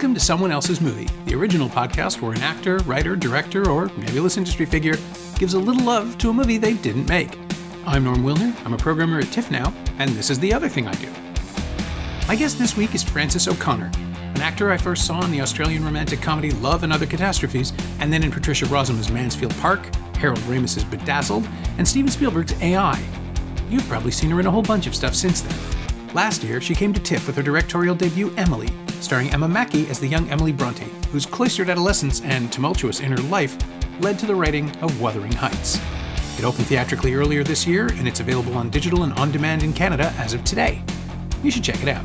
Welcome to Someone Else's Movie, the original podcast where an actor, writer, director, or nebulous industry figure gives a little love to a movie they didn't make. I'm Norm Wilner, I'm a programmer at TIFF now, and this is the other thing I do. My guest this week is Frances O'Connor, an actor I first saw in the Australian romantic comedy Love and Other Catastrophes, and then in Patricia Rozema's Mansfield Park, Harold Ramis's Bedazzled, and Steven Spielberg's AI. You've probably seen her in a whole bunch of stuff since then. Last year, she came to TIFF with her directorial debut Emily, starring Emma Mackey as the young Emily Bronte, whose cloistered adolescence and tumultuous inner life led to the writing of Wuthering Heights. It opened theatrically earlier this year, and it's available on digital and on demand in Canada as of today. You should check it out.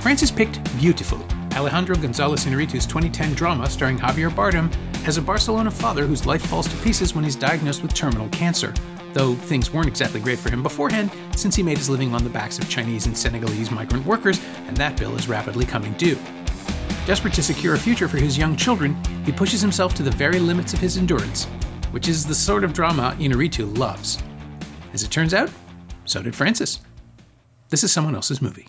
Frances picked Biutiful, Alejandro González Iñárritu's 2010 drama starring Javier Bardem as a Barcelona father whose life falls to pieces when he's diagnosed with terminal cancer, though things weren't exactly great for him beforehand since he made his living on the backs of Chinese and Senegalese migrant workers, and that bill is rapidly coming due. Desperate to secure a future for his young children, he pushes himself to the very limits of his endurance, which is the sort of drama Iñárritu loves. As it turns out, so did Frances. This is someone else's movie.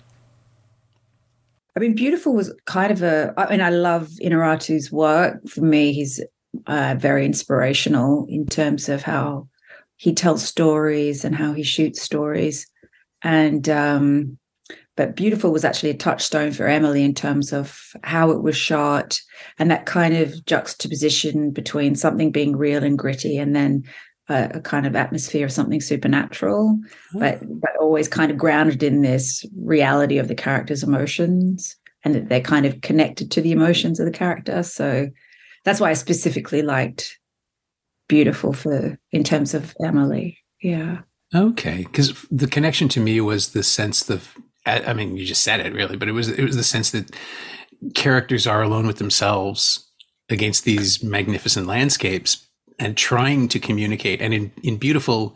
I mean, Biutiful was kind of a. I mean, I love Iñárritu's work. For me, he's uh, very inspirational in terms of how he tells stories and how he shoots stories. And um, but Biutiful was actually a touchstone for Emily in terms of how it was shot and that kind of juxtaposition between something being real and gritty and then a, a kind of atmosphere of something supernatural, oh. but but always kind of grounded in this reality of the character's emotions and that they're kind of connected to the emotions of the character. So that's why I specifically liked Biutiful for in terms of Emily. Yeah. Okay, because the connection to me was the sense of I mean, you just said it really, but it was it was the sense that characters are alone with themselves against these magnificent landscapes and trying to communicate. And in, in Biutiful,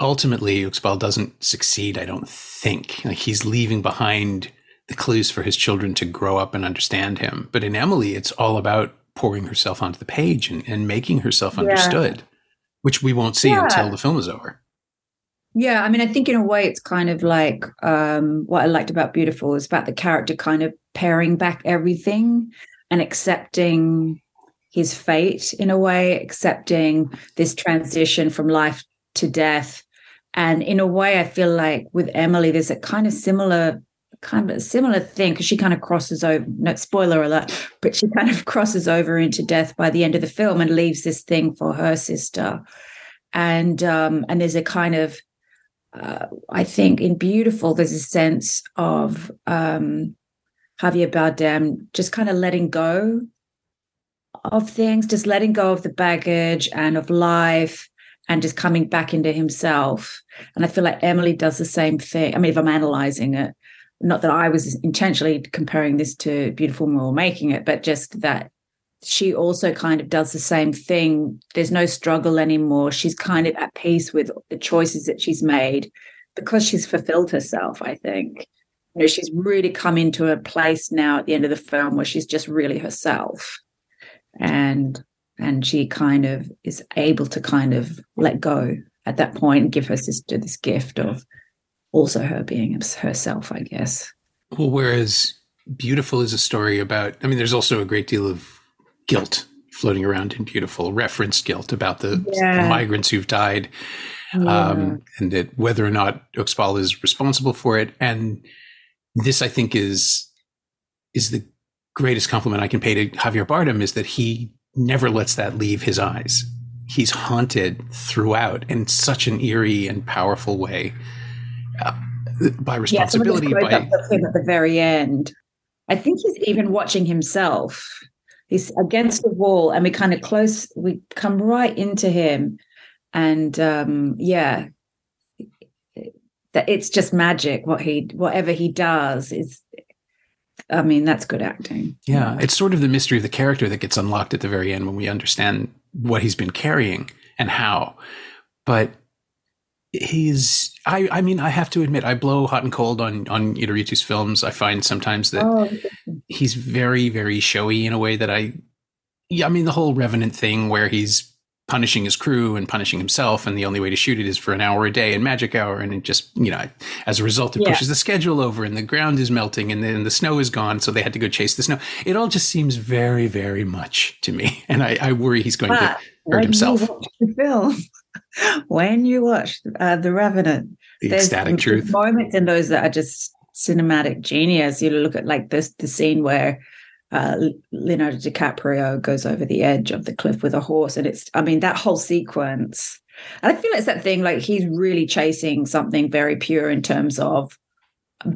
ultimately, Uxbal doesn't succeed, I don't think. Like he's leaving behind the clues for his children to grow up and understand him. But in Emily, it's all about pouring herself onto the page and, and making herself yeah. understood, which we won't see yeah. until the film is over. Yeah, I mean, I think in a way it's kind of like um, what I liked about Biutiful is about the character kind of paring back everything and accepting his fate in a way, accepting this transition from life to death. And in a way, I feel like with Emily, there's a kind of similar kind of a similar thing because she kind of crosses over no spoiler alert but she kind of crosses over into death by the end of the film and leaves this thing for her sister and um and there's a kind of uh, i think in Biutiful there's a sense of um javier bardem just kind of letting go of things, just letting go of the baggage and of life and just coming back into himself. And I feel like Emily does the same thing. I mean, if I'm analyzing it, not that I was intentionally comparing this to Biutiful Moral making it, but just that she also kind of does the same thing. There's no struggle anymore. She's kind of at peace with the choices that she's made because she's fulfilled herself, I think. You know, she's really come into a place now at the end of the film where she's just really herself and and she kind of is able to kind of let go at that point and give her sister this gift of also her being herself i guess well whereas Biutiful is a story about i mean there's also a great deal of guilt floating around in Biutiful reference guilt about the, yeah. the migrants who've died yeah. um, and that whether or not Uxbal is responsible for it and this i think is is the greatest compliment I can pay to Javier Bardem is that he never lets that leave his eyes. He's haunted throughout in such an eerie and powerful way uh, by responsibility. Yeah, by him at the very end. I think he's even watching himself. He's against the wall, and we kind of close. We come right into him, and um, yeah, that it's just magic. What he, whatever he does, is I mean, that's good acting. Yeah, it's sort of the mystery of the character that gets unlocked at the very end when we understand what he's been carrying and how. But he's I I mean, I have to admit I blow hot and cold on on Iñárritu's films. I find sometimes that oh. he's very very showy in a way that I yeah, I mean the whole revenant thing where he's punishing his crew and punishing himself and the only way to shoot it is for an hour a day in magic hour and it just you know as a result it yeah. pushes the schedule over and the ground is melting and then the snow is gone so they had to go chase the snow. It all just seems very very much to me and i, I worry he's going but to hurt himself. the film when you watch uh, the revenant the there's ecstatic truth. moments in those that are just cinematic genius. You look at like this the scene where uh, Leonardo DiCaprio goes over the edge of the cliff with a horse. And it's, I mean, that whole sequence. And I feel it's that thing like he's really chasing something very pure in terms of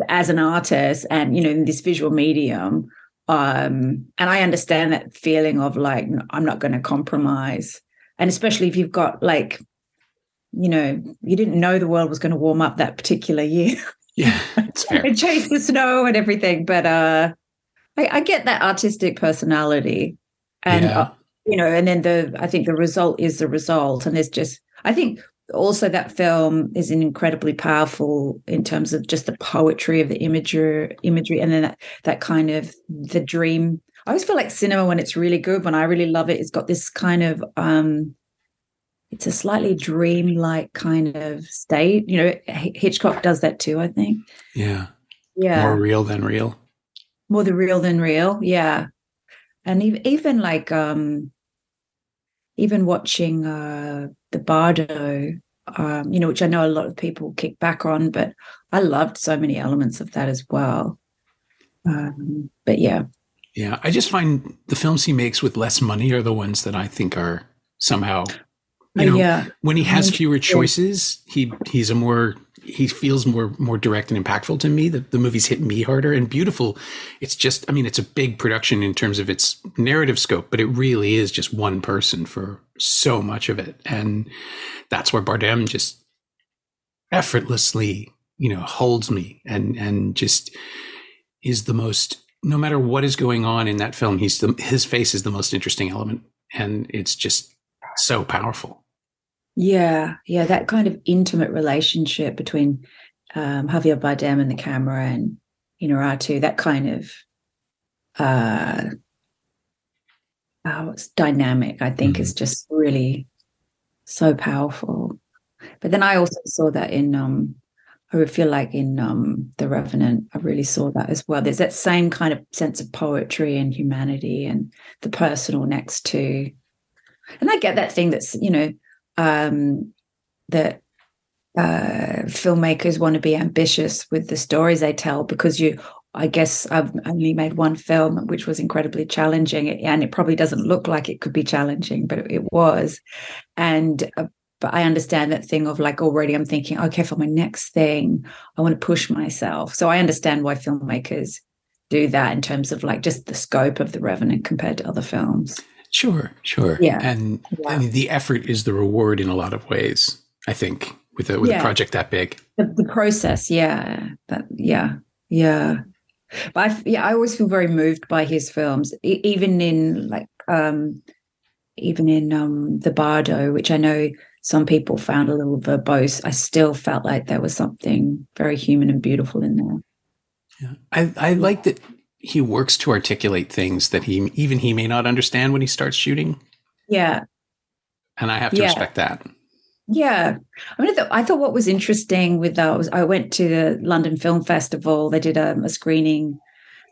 as an artist and, you know, in this visual medium. Um, and I understand that feeling of like, I'm not going to compromise. And especially if you've got like, you know, you didn't know the world was going to warm up that particular year. Yeah, it's fair. and chase the snow and everything. But uh I, I get that artistic personality, and yeah. uh, you know, and then the I think the result is the result, and there's just I think also that film is incredibly powerful in terms of just the poetry of the imagery imagery and then that, that kind of the dream. I always feel like cinema when it's really good when i really love it it's got this kind of um it's a slightly dream-like kind of state. You know hitchcock does that too i think. Yeah. Yeah. More real than real more the real than real yeah. And even, even like um even watching uh the bardo um you know which i know a lot of people kick back on but i loved so many elements of that as well. Um but yeah. Yeah i just find the films he makes with less money are the ones that i think are somehow you know yeah. when he has fewer choices he he's a more he feels more more direct and impactful to me. The, the movies hit me harder and Biutiful. It's just, I mean, it's a big production in terms of its narrative scope, but it really is just one person for so much of it, and that's where Bardem just effortlessly, you know, holds me and and just is the most. No matter what is going on in that film, he's the his face is the most interesting element, and it's just so powerful. Yeah, yeah, that kind of intimate relationship between um, Javier Bardem and the camera and Iñárritu, that kind of uh, oh, it's dynamic, I think, mm-hmm. is just really so powerful. But then I also saw that in um, I would feel like in um, The Revenant, I really saw that as well. There's that same kind of sense of poetry and humanity and the personal next to. And I get that thing that's, you know, um, that uh, filmmakers want to be ambitious with the stories they tell because you I guess I've only made one film, which was incredibly challenging, and it probably doesn't look like it could be challenging, but it was. And uh, but I understand that thing of like already I'm thinking, okay, for my next thing, I want to push myself. So I understand why filmmakers do that in terms of like just the scope of the Revenant compared to other films. Sure, sure. Yeah. And yeah. I mean, the effort is the reward in a lot of ways, I think, with a with yeah. a project that big. The, the process, yeah. That yeah. Yeah. But I, yeah, I always feel very moved by his films, e- even in like um even in um The Bardo, which I know some people found a little verbose. I still felt like there was something very human and beautiful in there. Yeah. I, I like that he works to articulate things that he even he may not understand when he starts shooting. Yeah. And I have to yeah. respect that. Yeah, I mean, I thought what was interesting with that was I went to the London Film Festival. They did a, a screening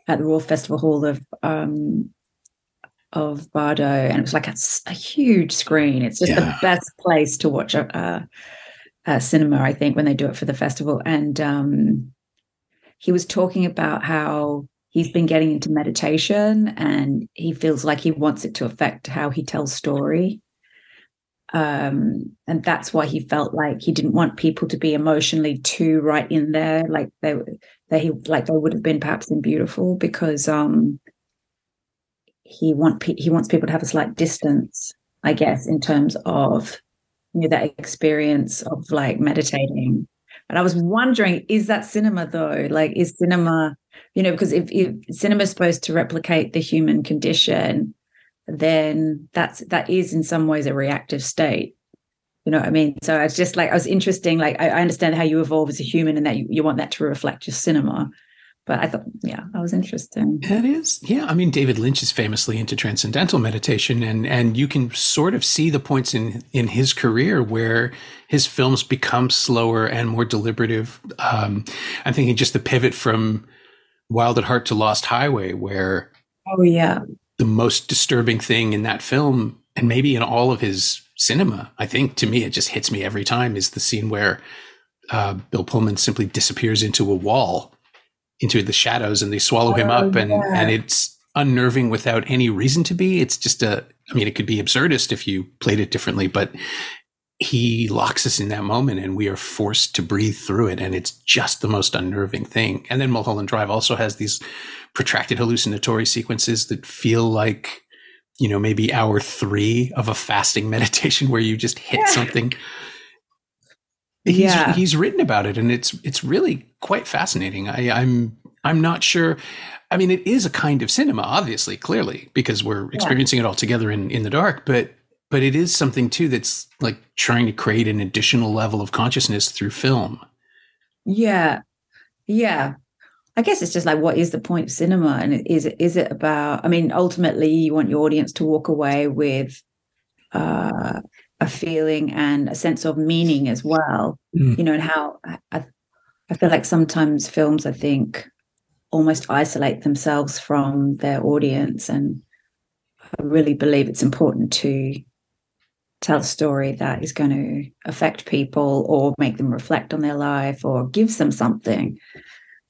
at the Royal Festival Hall of um, of Bardo, and it was like a, a huge screen. It's just yeah. the best place to watch a, a, a, cinema, I think, when they do it for the festival. And um, he was talking about how he's been getting into meditation and he feels like he wants it to affect how he tells story. Um, and that's why he felt like he didn't want people to be emotionally too right in there like they they like they would have been perhaps in Biutiful because um he want he wants people to have a slight distance i guess in terms of you know that experience of like meditating and i was wondering is that cinema though? Like is cinema you know because if, if cinema is supposed to replicate the human condition then that's that is in some ways a reactive state. You know what i mean? So it's just like i was interesting like I, I, understand how you evolve as a human and that you, you want that to reflect your cinema but I thought, yeah, that was interesting. It is, yeah. I mean, David Lynch is famously into transcendental meditation, and and you can sort of see the points in in his career where his films become slower and more deliberative. Um, I'm thinking just the pivot from Wild at Heart to Lost Highway, where oh yeah, the most disturbing thing in that film, and maybe in all of his cinema, I think to me it just hits me every time, is the scene where uh, Bill Pullman simply disappears into a wall into the shadows and they swallow him up oh, and yeah. and it's unnerving without any reason to be it's just a i mean it could be absurdist if you played it differently but he locks us in that moment and we are forced to breathe through it and it's just the most unnerving thing and then mulholland drive also has these protracted hallucinatory sequences that feel like you know maybe hour three of a fasting meditation where you just hit yeah. something he's, yeah. he's written about it and it's it's really quite fascinating. I, I'm I'm not sure. I mean, it is a kind of cinema, obviously, clearly, because we're experiencing yeah. it all together in, in the dark, but but it is something too that's like trying to create an additional level of consciousness through film. Yeah. Yeah. I guess it's just like what is the point of cinema? And is it is it about I mean, ultimately you want your audience to walk away with uh a feeling and a sense of meaning as well. Mm. You know, and how I, I feel like sometimes films, I think, almost isolate themselves from their audience. And I really believe it's important to tell a story that is going to affect people or make them reflect on their life or gives them something.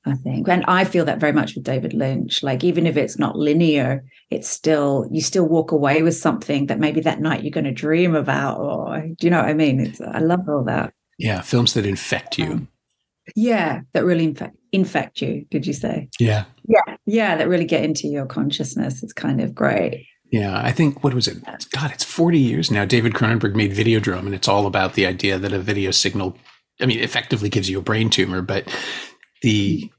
I think. And I feel that very much with David Lynch. Like, even if it's not linear, it's still, you still walk away with something that maybe that night you're going to dream about. Or, do you know what I mean? It's, I love all that. Yeah. Films that infect you. Um, yeah. That really infect, infect you, did you say? Yeah. Yeah. Yeah. That really get into your consciousness. It's kind of great. Yeah, I think what was it? God, it's 40 years now. David Cronenberg made Videodrome, and it's all about the idea that a video signal, I mean, effectively gives you a brain tumor, but the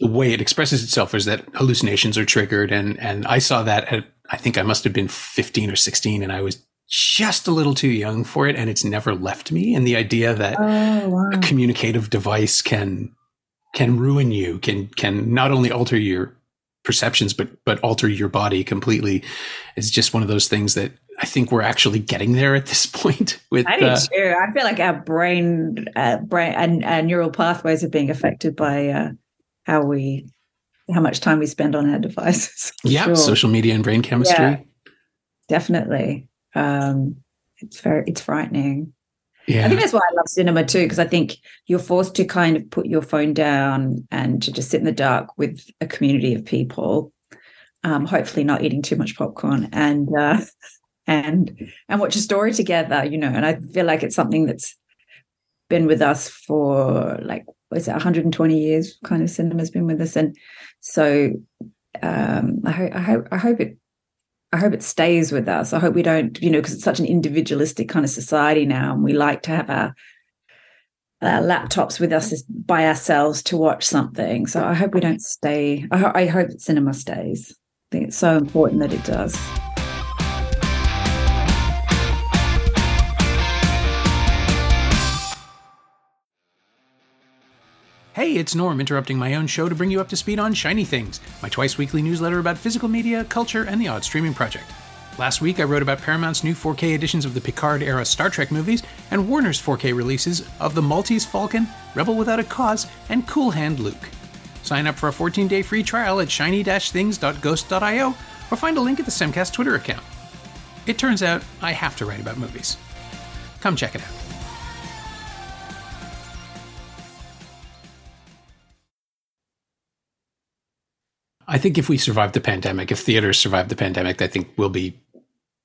the way it expresses itself is that hallucinations are triggered and and I saw that at I think I must have been 15 or 16 and I was just a little too young for it and it's never left me and the idea that oh, wow. a communicative device can can ruin you can can not only alter your perceptions but but alter your body completely is just one of those things that I think we're actually getting there at this point. With I do uh, too. I feel like our brain, uh, brain, and, and neural pathways are being affected by uh, how we, how much time we spend on our devices. Yeah, sure. social media and brain chemistry. Yeah, definitely. Um, it's very, it's frightening. Yeah. I think that's why I love cinema too, because I think you're forced to kind of put your phone down and to just sit in the dark with a community of people. Um, hopefully, not eating too much popcorn and uh, and and watch a story together you know and i feel like it's something that's been with us for like was it 120 years kind of cinema's been with us and so um i hope i hope i hope it I hope it stays with us. I hope we don't, you know, because it's such an individualistic kind of society now, and we like to have our, our laptops with us by ourselves to watch something. So I hope we don't stay. I, ho- I hope cinema stays. I think it's so important that it does. Hey, it's Norm interrupting my own show to bring you up to speed on Shiny Things, my twice weekly newsletter about physical media, culture, and the odd streaming project. Last week, I wrote about Paramount's new 4K editions of the Picard era Star Trek movies and Warner's 4K releases of The Maltese Falcon, Rebel Without a Cause, and Cool Hand Luke. Sign up for a 14 day free trial at shiny things.ghost.io or find a link at the Semcast Twitter account. It turns out I have to write about movies. Come check it out. I think if we survive the pandemic, if theaters survive the pandemic, I think we'll be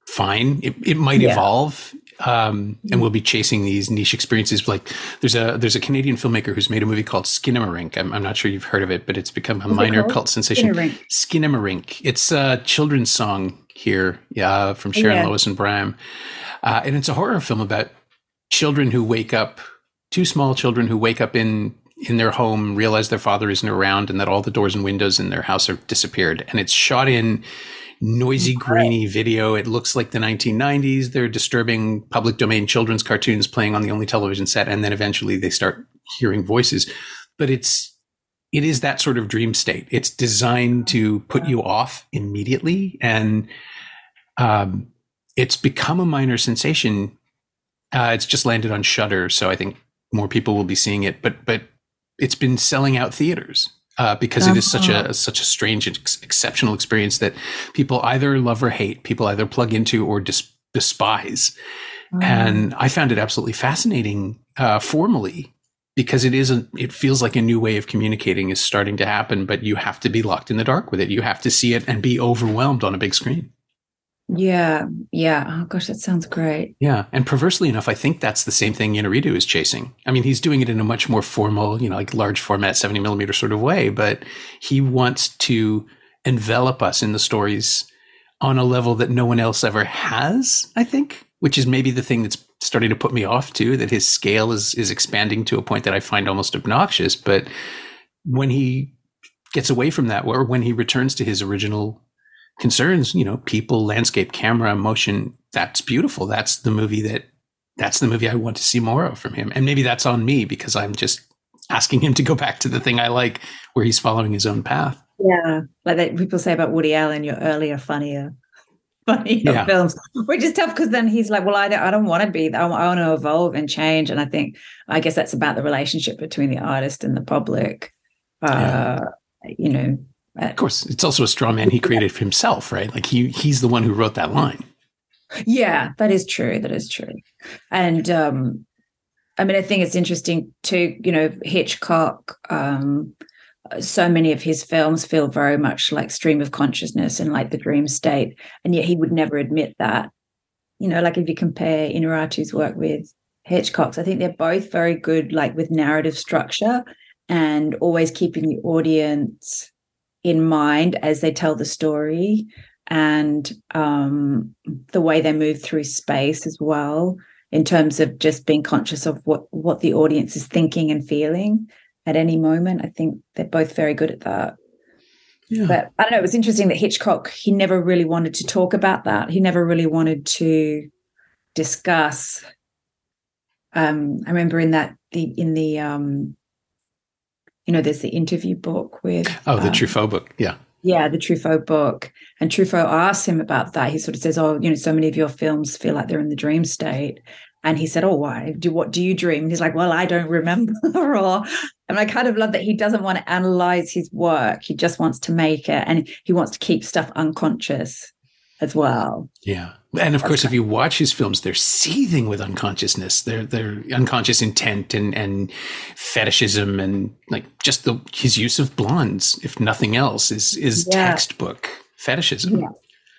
fine. It, it might yeah. evolve, um, and we'll be chasing these niche experiences. Like there's a there's a Canadian filmmaker who's made a movie called Skinamarink. I'm, I'm not sure you've heard of it, but it's become a minor cult sensation. Skinamarink. It's a children's song here, yeah, from Sharon yeah. Lois and Bram, uh, and it's a horror film about children who wake up, two small children who wake up in in their home realize their father isn't around and that all the doors and windows in their house have disappeared. And it's shot in noisy, grainy video. It looks like the 1990s. They're disturbing public domain children's cartoons playing on the only television set. And then eventually they start hearing voices. But it's it is that sort of dream state. It's designed to put you off immediately, and um, it's become a minor sensation. Uh, it's just landed on Shutter, so I think more people will be seeing it. But but it's been selling out theaters uh, because it is such a uh-huh. such a strange and ex- exceptional experience that people either love or hate. People either plug into or dis- despise. Mm. And I found it absolutely fascinating uh, formally because it is a, it feels like a new way of communicating is starting to happen, but you have to be locked in the dark with it. You have to see it and be overwhelmed on a big screen. Yeah, yeah. Oh gosh, that sounds great. Yeah, and perversely enough, I think that's the same thing Iñárritu is chasing. I mean, he's doing it in a much more formal, you know, like large format, seventy millimeter sort of way, but he wants to envelop us in the stories on a level that no one else ever has. I think, which is maybe the thing that's starting to put me off too. That his scale is is expanding to a point that I find almost obnoxious. But when he gets away from that, or when he returns to his original concerns, you know, people, landscape, camera, motion. That's beautiful. That's the movie that that's the movie I want to see more of from him. And maybe that's on me because I'm just asking him to go back to the thing I like where he's following his own path. Yeah. Like that people say about Woody Allen, you're earlier, funnier, funnier yeah. films, which is tough because then he's like, well, I don't, I don't want to be, I want to evolve and change. And I think, I guess that's about the relationship between the artist and the public. Uh, yeah. You know, of course, it's also a straw man he created for himself, right? Like he he's the one who wrote that line. Yeah, that is true. That is true. And um I mean, I think it's interesting too, you know, Hitchcock, um, so many of his films feel very much like stream of consciousness and like the dream state. And yet he would never admit that. You know, like if you compare Iñárritu's work with Hitchcock's, I think they're both very good, like with narrative structure and always keeping the audience in mind as they tell the story and um, the way they move through space as well in terms of just being conscious of what what the audience is thinking and feeling at any moment. I think they're both very good at that. Yeah. but i don't know it was interesting that hitchcock he never really wanted to talk about that. He never really wanted to discuss um, i remember in that the in the um, you know, there's the interview book with oh, the um, Truffaut book, yeah, yeah, the Truffaut book. And Truffaut asked him about that. He sort of says, "Oh, you know, so many of your films feel like they're in the dream state." And he said, "Oh, why? Do what do you dream?" And he's like, "Well, I don't remember." or, and I kind of love that he doesn't want to analyze his work. He just wants to make it, and he wants to keep stuff unconscious as well. Yeah. And of course, if you watch his films, they're seething with unconsciousness. They're they're unconscious intent and and fetishism and like just the his use of blondes, if nothing else, is is yeah. textbook fetishism. Yeah.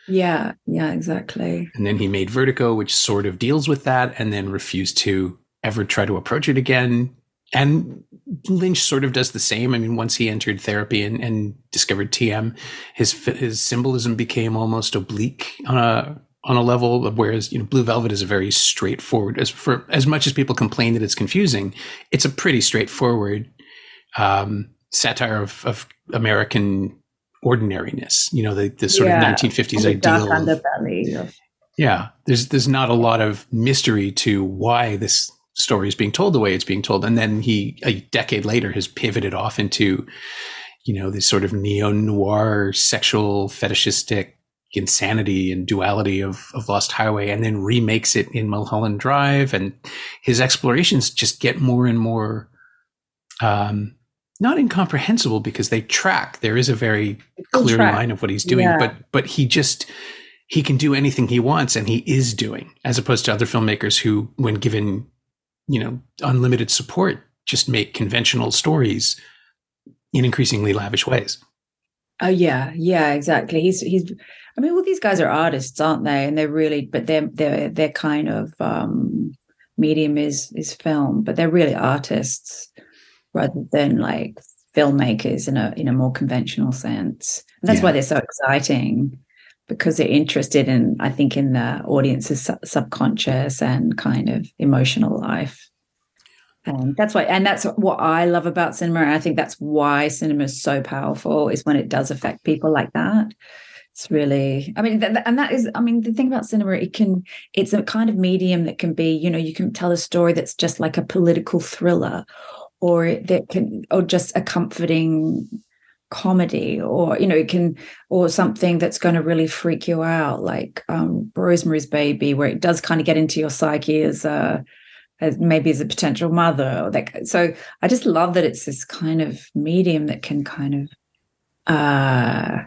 yeah, yeah, exactly. And then he made Vertigo, which sort of deals with that, and then refused to ever try to approach it again and Lynch sort of does the same. I mean, once he entered therapy and, and discovered TM, his his symbolism became almost oblique on a on a level. Whereas you know, Blue Velvet is a very straightforward. As for as much as people complain that it's confusing, it's a pretty straightforward um, satire of, of American ordinariness. You know, the, the sort yeah, of 1950s ideal. Of- yeah, there's there's not a lot of mystery to why this story is being told the way it's being told. And then he, a decade later, has pivoted off into, you know, this sort of neo noir sexual fetishistic insanity and duality of, of Lost Highway and then remakes it in Mulholland Drive. And his explorations just get more and more, um, not incomprehensible because they track. There is a very clear track. line of what he's doing, yeah. but, but he just, he can do anything he wants and he is doing as opposed to other filmmakers who, when given you know, unlimited support, just make conventional stories in increasingly lavish ways. Oh yeah, yeah, exactly. He's he's. I mean, well, these guys are artists, aren't they? And they're really, but they're they're they're kind of um, medium is is film, but they're really artists rather than like filmmakers in a in a more conventional sense. And that's yeah. why they're so exciting because they're interested in, I think, in the audience's su- subconscious and kind of emotional life. And that's why, and that's what I love about cinema. And I think that's why cinema is so powerful is when it does affect people like that. It's really, I mean, th- and that is, I mean, the thing about cinema, it can, it's a kind of medium that can be, you know, you can tell a story that's just like a political thriller or that can or just a comforting comedy or you know it can or something that's going to really freak you out like um rosemary's baby where it does kind of get into your psyche as a as maybe as a potential mother or that so i just love that it's this kind of medium that can kind of uh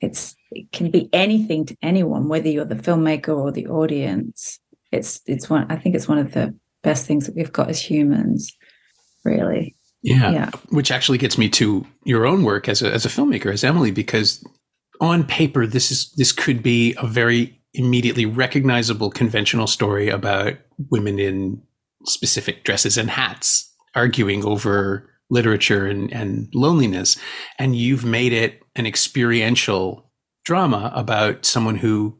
it's it can be anything to anyone whether you're the filmmaker or the audience. It's it's one i think it's one of the best things that we've got as humans really yeah. yeah. Which actually gets me to your own work as a, as a filmmaker, as Emily, because on paper, this is, this could be a very immediately recognizable conventional story about women in specific dresses and hats arguing over literature and, and loneliness. And you've made it an experiential drama about someone who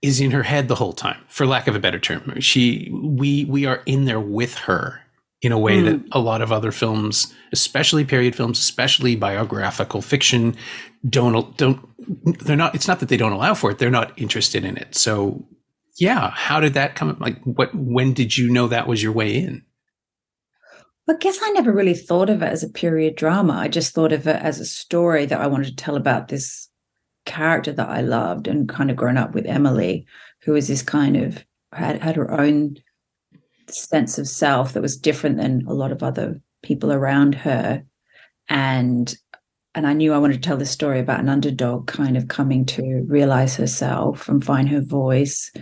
is in her head the whole time, for lack of a better term. She, we, we are in there with her in a way mm. that a lot of other films, especially period films, especially biographical fiction, don't don't they're not it's not that they don't allow for it, they're not interested in it. So yeah, how did that come like what when did you know that was your way in? I guess I never really thought of it as a period drama. I just thought of it as a story that I wanted to tell about this character that I loved and kind of grown up with Emily, who was this kind of had had her own sense of self that was different than a lot of other people around her. And and I knew I wanted to tell this story about an underdog kind of coming to realize herself and find her voice.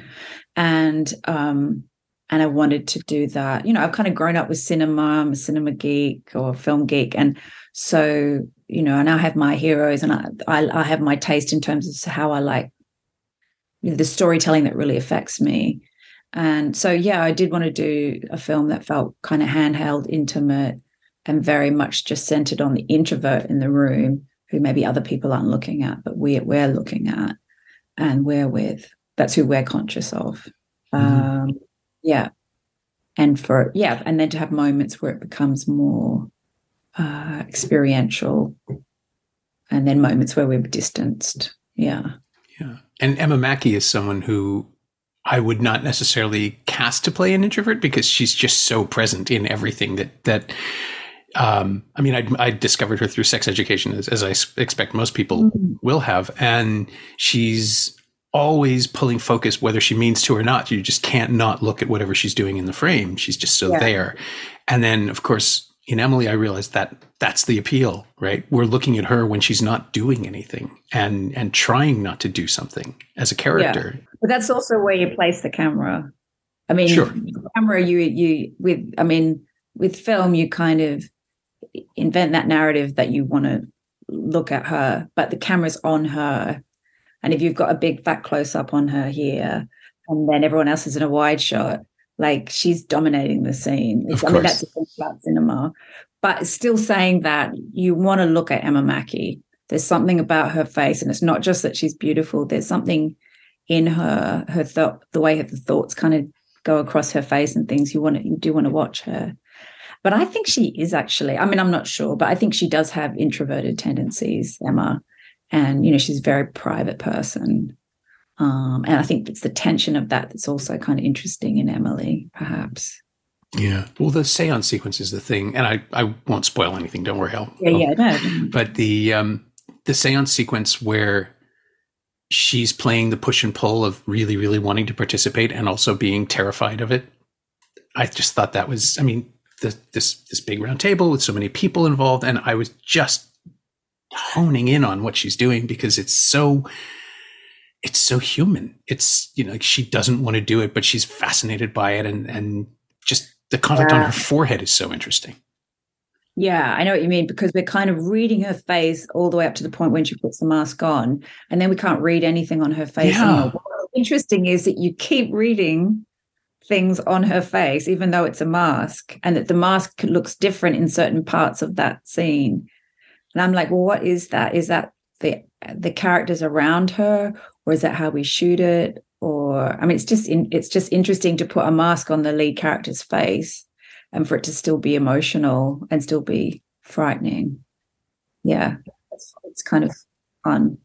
And um and I wanted to do that. You know I've kind of grown up with cinema. I'm a cinema geek or film geek. And so you know and I have my heroes and I I, I have my taste in terms of how I like the storytelling that really affects me and so, yeah, I did want to do a film that felt kind of handheld, intimate, and very much just centered on the introvert in the room who maybe other people aren't looking at, but we, we're looking at and we're with. That's who we're conscious of. Mm-hmm. Um, yeah. And for, yeah, and then to have moments where it becomes more uh, experiential and then moments where we're distanced. Yeah. Yeah. And Emma Mackey is someone who I would not necessarily cast to play an introvert because she's just so present in everything that that. Um, I mean, I, I, discovered her through sex education, as, as I expect most people mm-hmm. will have, and she's always pulling focus, whether she means to or not. You just can't not look at whatever she's doing in the frame. She's just so yeah. there. And then, of course, in Emily, I realized that that's the appeal, right? We're looking at her when she's not doing anything and and trying not to do something as a character. Yeah. But that's also where you place the camera. I mean, sure. camera, you you with I mean, with film, you kind of invent that narrative that you want to look at her, but the camera's on her. And if you've got a big fat close up on her here, and then everyone else is in a wide shot, like she's dominating the scene. Of I course. mean, that's the thing about cinema. But still saying that you want to look at Emma Mackey. There's something about her face, and it's not just that she's beautiful. There's something in her, her thought, the way the thoughts kind of go across her face and things. You want to, you do want to watch her. But I think she is actually. I mean, I'm not sure, but I think she does have introverted tendencies, Emma. And you know, she's a very private person. Um, and I think it's the tension of that that's also kind of interesting in Emily, perhaps. Yeah. Well, the seance sequence is the thing, and I, I won't spoil anything. Don't worry. I'll, yeah, I'll, yeah, no. But the um, the seance sequence where she's playing the push and pull of really, really wanting to participate and also being terrified of it. I just thought that was. I mean, the, this this big round table with so many people involved, and I was just honing in on what she's doing because it's so it's so human. It's you know like she doesn't want to do it, but she's fascinated by it, and and just the contact yeah. on her forehead is so interesting. Yeah, I know what you mean because we're kind of reading her face all the way up to the point when she puts the mask on, and then we can't read anything on her face. Yeah. What's interesting is that you keep reading things on her face, even though it's a mask, and that the mask looks different in certain parts of that scene. And I'm like, well, what is that? Is that the the characters around her, or is that how we shoot it or i mean it's just in, it's just interesting to put a mask on the lead character's face and for it to still be emotional and still be frightening yeah it's, it's kind of fun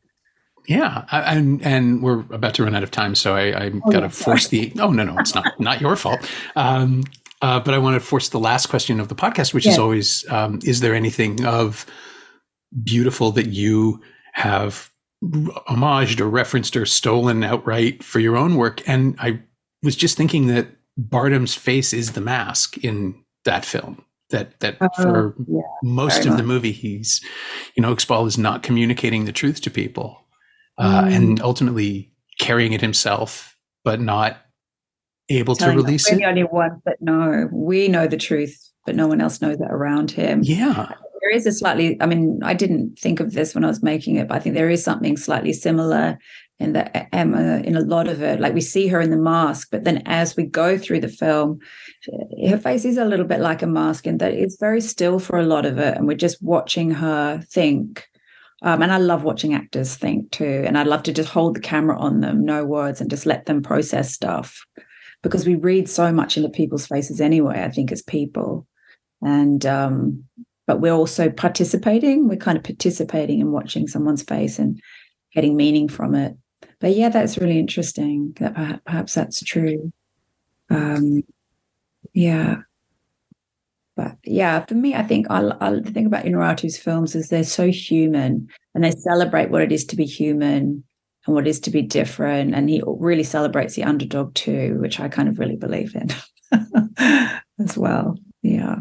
yeah, and and we're about to run out of time, so I, I oh, gotta yeah, force the. Oh no, no, it's not not your fault. Um, Uh, but I want to force the last question of the podcast, which yeah. is always: um, Is there anything of Biutiful that you have homaged or referenced or stolen outright for your own work? And I was just thinking that Bardem's face is the mask in that film. That that uh, for yeah, most of much. the movie, he's you know Uxbal is not communicating the truth to people, uh, mm. and ultimately carrying it himself, but not able to release we're it. the only one that know. We know the truth, but no one else knows that around him. Yeah. There is a slightly, I mean, I didn't think of this when I was making it, but I think there is something slightly similar in that Emma, in a lot of it. Like we see her in the mask, but then as we go through the film, her face is a little bit like a mask in that it's very still for a lot of it. And we're just watching her think. Um, and I love watching actors think too. And I love to just hold the camera on them, no words, and just let them process stuff because we read so much into people's faces anyway, I think, as people. And, um, but we're also participating. We're kind of participating in watching someone's face and getting meaning from it. But yeah, that's really interesting. That perhaps, that's true. Um, yeah. But yeah, for me, I think I, I think about Iñárritu's films is they're so human and they celebrate what it is to be human and what is to be different. And he really celebrates the underdog too, which I kind of really believe in as well. Yeah.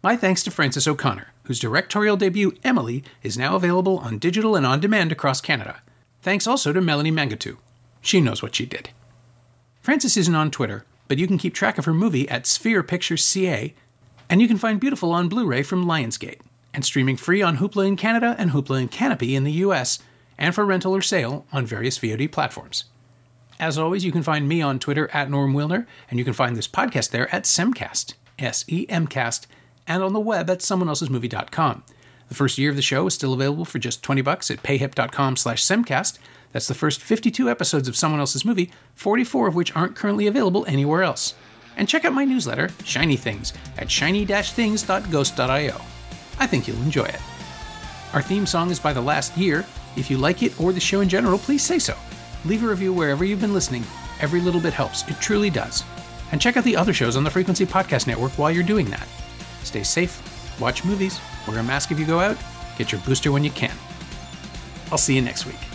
My thanks to Frances O'Connor, whose directorial debut, Emily, is now available on digital and on demand across Canada. Thanks also to Melanie Mangatu. She knows what she did. Frances isn't on Twitter, but you can keep track of her movie at Sphere Pictures CA, and you can find Biutiful on Blu ray from Lionsgate, and streaming free on Hoopla in Canada and Hoopla and Kanopy in the US, and for rental or sale on various VOD platforms. As always, you can find me on Twitter at Norm Wilner, and you can find this podcast there at Semcast, S E M Cast, and on the web at someoneelsesmovie.com. The first year of the show is still available for just 20 bucks at payhip.com slash semcast. That's the first 52 episodes of Someone Else's Movie, 44 of which aren't currently available anywhere else. And check out my newsletter, Shiny Things, at shiny-things.ghost.io. I think you'll enjoy it. Our theme song is by The Last Year, if you like it or the show in general, please say so. Leave a review wherever you've been listening. Every little bit helps, it truly does. And check out the other shows on the Frequency Podcast Network while you're doing that. Stay safe, watch movies, wear a mask if you go out, get your booster when you can. I'll see you next week.